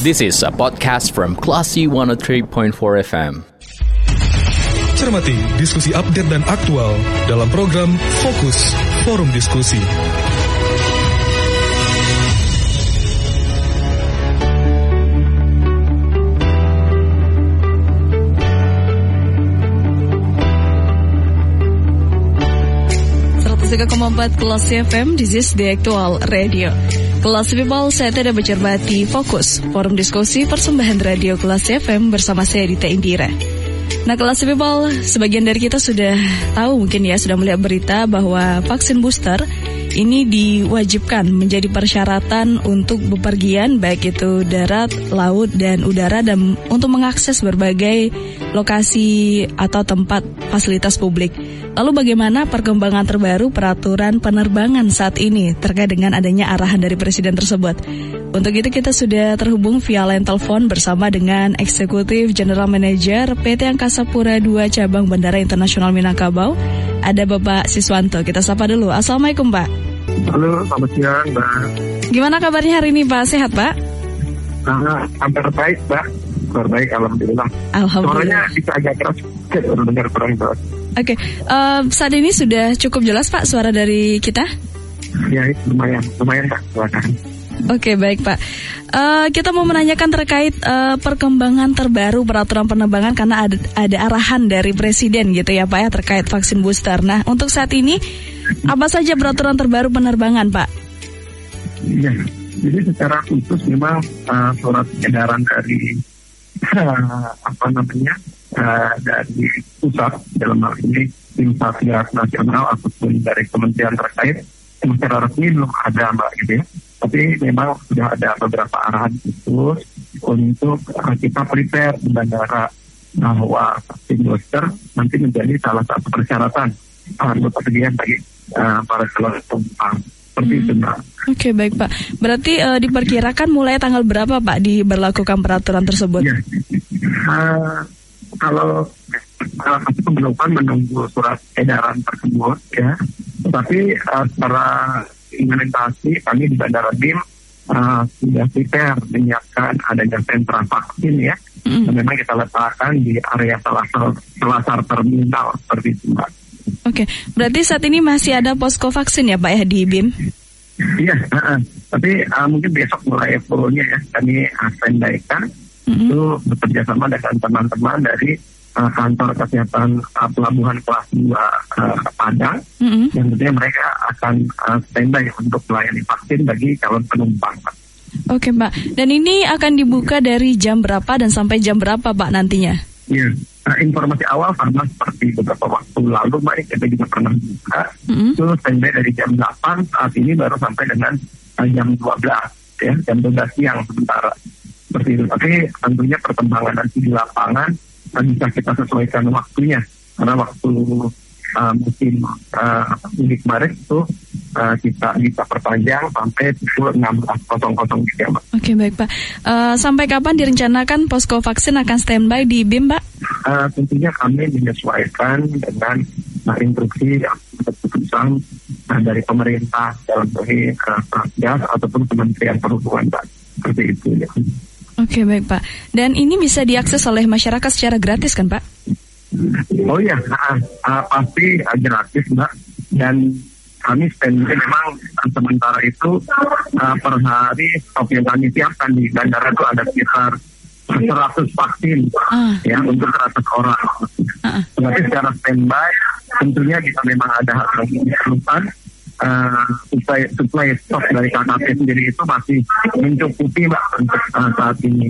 This is a podcast from Classy 103.4 FM. Cermati diskusi update dan aktual dalam program Fokus Forum Diskusi. empat Kelas FM, this is the actual radio. Kelas People, saya tidak bercermati fokus. Forum diskusi persembahan radio Kelas FM bersama saya Dita Indira. Nah kelas people, sebagian dari kita sudah tahu mungkin ya, sudah melihat berita bahwa vaksin booster ini diwajibkan menjadi persyaratan untuk bepergian baik itu darat, laut, dan udara dan untuk mengakses berbagai lokasi atau tempat fasilitas publik. Lalu bagaimana perkembangan terbaru peraturan penerbangan saat ini terkait dengan adanya arahan dari presiden tersebut? Untuk itu kita sudah terhubung via line telepon bersama dengan Eksekutif General Manager PT Angkasa Pura II Cabang Bandara Internasional Minangkabau, ada Bapak Siswanto. Kita sapa dulu. Assalamualaikum Pak. Halo, selamat siang Mbak. Gimana kabarnya hari ini Pak? Sehat Pak? Nah, hampir baik Mbak. Kabar baik, Alhamdulillah. Alhamdulillah. Suaranya bisa agak keras, baru dengar kurang Mbak. Oke, okay. uh, saat ini sudah cukup jelas Pak suara dari kita? Ya, lumayan, lumayan Pak, silakan. Oke okay, baik Pak. Uh, kita mau menanyakan terkait uh, perkembangan terbaru peraturan penerbangan karena ada, ada arahan dari Presiden gitu ya Pak ya terkait vaksin booster. Nah untuk saat ini apa saja peraturan terbaru penerbangan Pak? Iya, jadi secara khusus memang uh, surat edaran dari uh, apa namanya uh, dari pusat dalam hal ini tim satgas nasional ataupun dari kementerian terkait secara resmi belum ada mbak gitu ya tapi memang sudah ada beberapa arahan khusus untuk uh, kita prepare di bandara bahwa vaksin booster nanti menjadi salah satu persyaratan uh, bepergian bagi uh, para calon penumpang. Seperti hmm. itu, Mbak. Oke, okay, baik Pak. Berarti uh, diperkirakan mulai tanggal berapa Pak diberlakukan peraturan tersebut? Ya. Uh, kalau salah satu pemberlakuan menunggu surat edaran tersebut ya. Tapi uh, secara implementasi kami di Bandara BIM uh, sudah prepare menyiapkan adanya sentra vaksin ya. Mm. Dan memang kita letakkan di area selasar, selasar terminal seperti itu Mbak. Oke, okay. berarti saat ini masih ada posko vaksin ya Pak ya di BIM? Iya, uh, uh. tapi uh, mungkin besok mulai fullnya ya kami uh, standby kan mm-hmm. itu bekerja sama dengan teman-teman dari uh, kantor kesehatan uh, pelabuhan kelas 2 uh, Padang mm-hmm. yang tentunya mereka akan uh, standby untuk melayani vaksin bagi calon penumpang. Oke Mbak, dan ini akan dibuka dari jam berapa dan sampai jam berapa Pak nantinya? Iya, nah, informasi awal karena seperti beberapa waktu lalu Mbak kita juga pernah buka mm-hmm. itu standby dari jam 8 saat ini baru sampai dengan uh, jam 12 ya jam 12 siang sementara seperti itu. Tapi tentunya perkembangan nanti di lapangan bisa kita sesuaikan waktunya karena waktu uh, musim uh, mudik kemarin itu uh, kita bisa perpanjang sampai pukul 16.00 gitu ya Mbak. Oke baik Pak. Uh, sampai kapan direncanakan posko vaksin akan standby di BIM Pak? Uh, tentunya kami menyesuaikan dengan uh, instruksi keputusan uh, dari pemerintah dalam hal uh, Satgas ataupun Kementerian Perhubungan Pak. Seperti itu ya. Oke baik Pak. Dan ini bisa diakses oleh masyarakat secara gratis kan Pak? Oh iya, uh, uh, pasti uh, gratis Mbak. Dan kami standby memang sementara itu uh, per hari stok yang kami siapkan di bandara itu ada sekitar 100 vaksin uh. ya untuk 100 orang. Uh. Berarti secara standby tentunya kita memang ada hal yang diperlukan uh, supply supply stok dari KKP sendiri itu masih mencukupi mbak untuk uh, saat ini.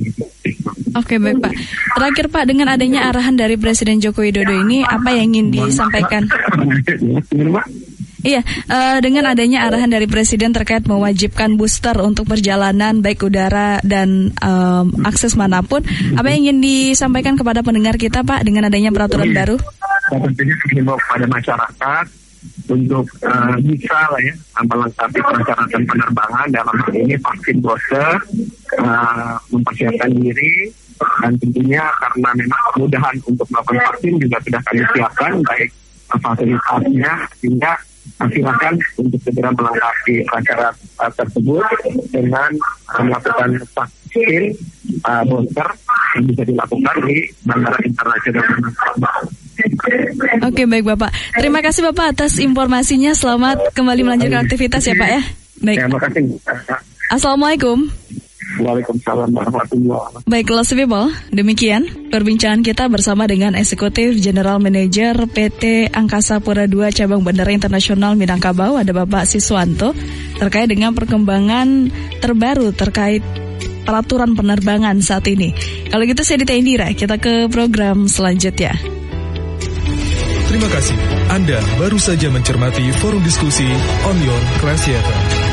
Oke baik pak. Terakhir pak dengan adanya arahan dari Presiden Joko Widodo ini apa yang ingin disampaikan? Iya, uh, dengan adanya arahan dari Presiden terkait mewajibkan booster untuk perjalanan baik udara dan um, akses mana pun, apa yang ingin disampaikan kepada pendengar kita Pak dengan adanya peraturan baru? Tentunya kepada masyarakat untuk uh, bisa lah ya melengkapi persyaratan penerbangan dalam hal ini vaksin booster, uh, mempersiapkan diri. Dan tentunya karena memang kemudahan untuk melakukan vaksin juga sudah kami siapkan baik fasilitasnya sehingga silakan untuk segera melengkapi syarat uh, tersebut dengan melakukan vaksin uh, booster yang bisa dilakukan di Bandara Internasional Oke baik Bapak. Terima kasih Bapak atas informasinya. Selamat kembali melanjutkan aktivitas ya Pak ya. Baik. Terima kasih. Assalamualaikum. Waalaikumsalam warahmatullahi wabarakatuh. Baik, Close People, demikian perbincangan kita bersama dengan Eksekutif General Manager PT Angkasa Pura II Cabang Bandara Internasional Minangkabau, ada Bapak Siswanto, terkait dengan perkembangan terbaru terkait peraturan penerbangan saat ini. Kalau gitu saya Dita Indira, kita ke program selanjutnya. Terima kasih. Anda baru saja mencermati forum diskusi Onion Class Theater.